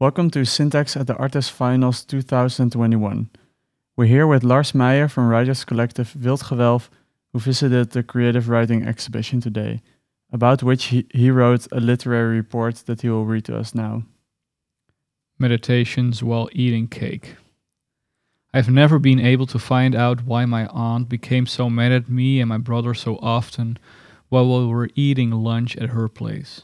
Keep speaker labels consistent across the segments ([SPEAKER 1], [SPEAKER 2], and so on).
[SPEAKER 1] Welcome to Syntax at the Artist Finals 2021. We're here with Lars Meyer from writers collective Wild Gewelf, who visited the creative writing exhibition today, about which he, he wrote a literary report that he will read to us now.
[SPEAKER 2] Meditations while eating cake. I've never been able to find out why my aunt became so mad at me and my brother so often while we were eating lunch at her place.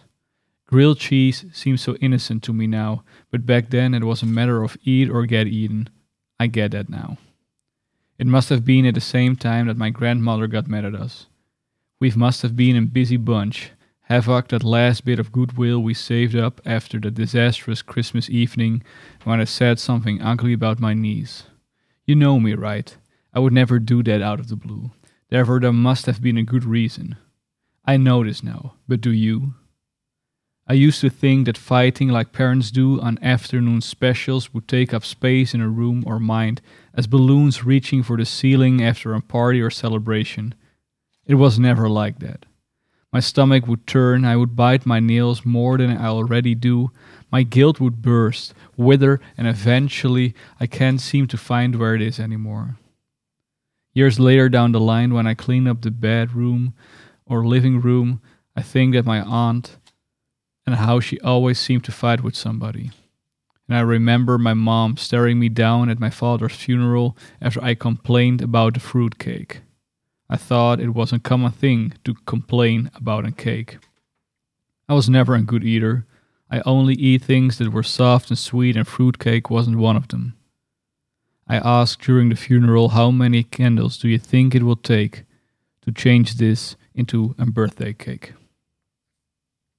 [SPEAKER 2] Grilled cheese seems so innocent to me now, but back then it was a matter of eat or get eaten. I get that now. It must have been at the same time that my grandmother got mad at us. We must have been a busy bunch, havoc that last bit of goodwill we saved up after the disastrous Christmas evening when I said something ugly about my niece. You know me, right? I would never do that out of the blue. Therefore, there must have been a good reason. I know this now, but do you? I used to think that fighting like parents do on afternoon specials would take up space in a room or mind as balloons reaching for the ceiling after a party or celebration. It was never like that. My stomach would turn, I would bite my nails more than I already do, my guilt would burst, wither, and eventually I can't seem to find where it is anymore. Years later down the line, when I clean up the bedroom or living room, I think that my aunt and how she always seemed to fight with somebody. And I remember my mom staring me down at my father's funeral after I complained about the fruit cake. I thought it was a common thing to complain about a cake. I was never a good eater. I only eat things that were soft and sweet, and fruitcake wasn't one of them. I asked during the funeral how many candles do you think it will take to change this into a birthday cake?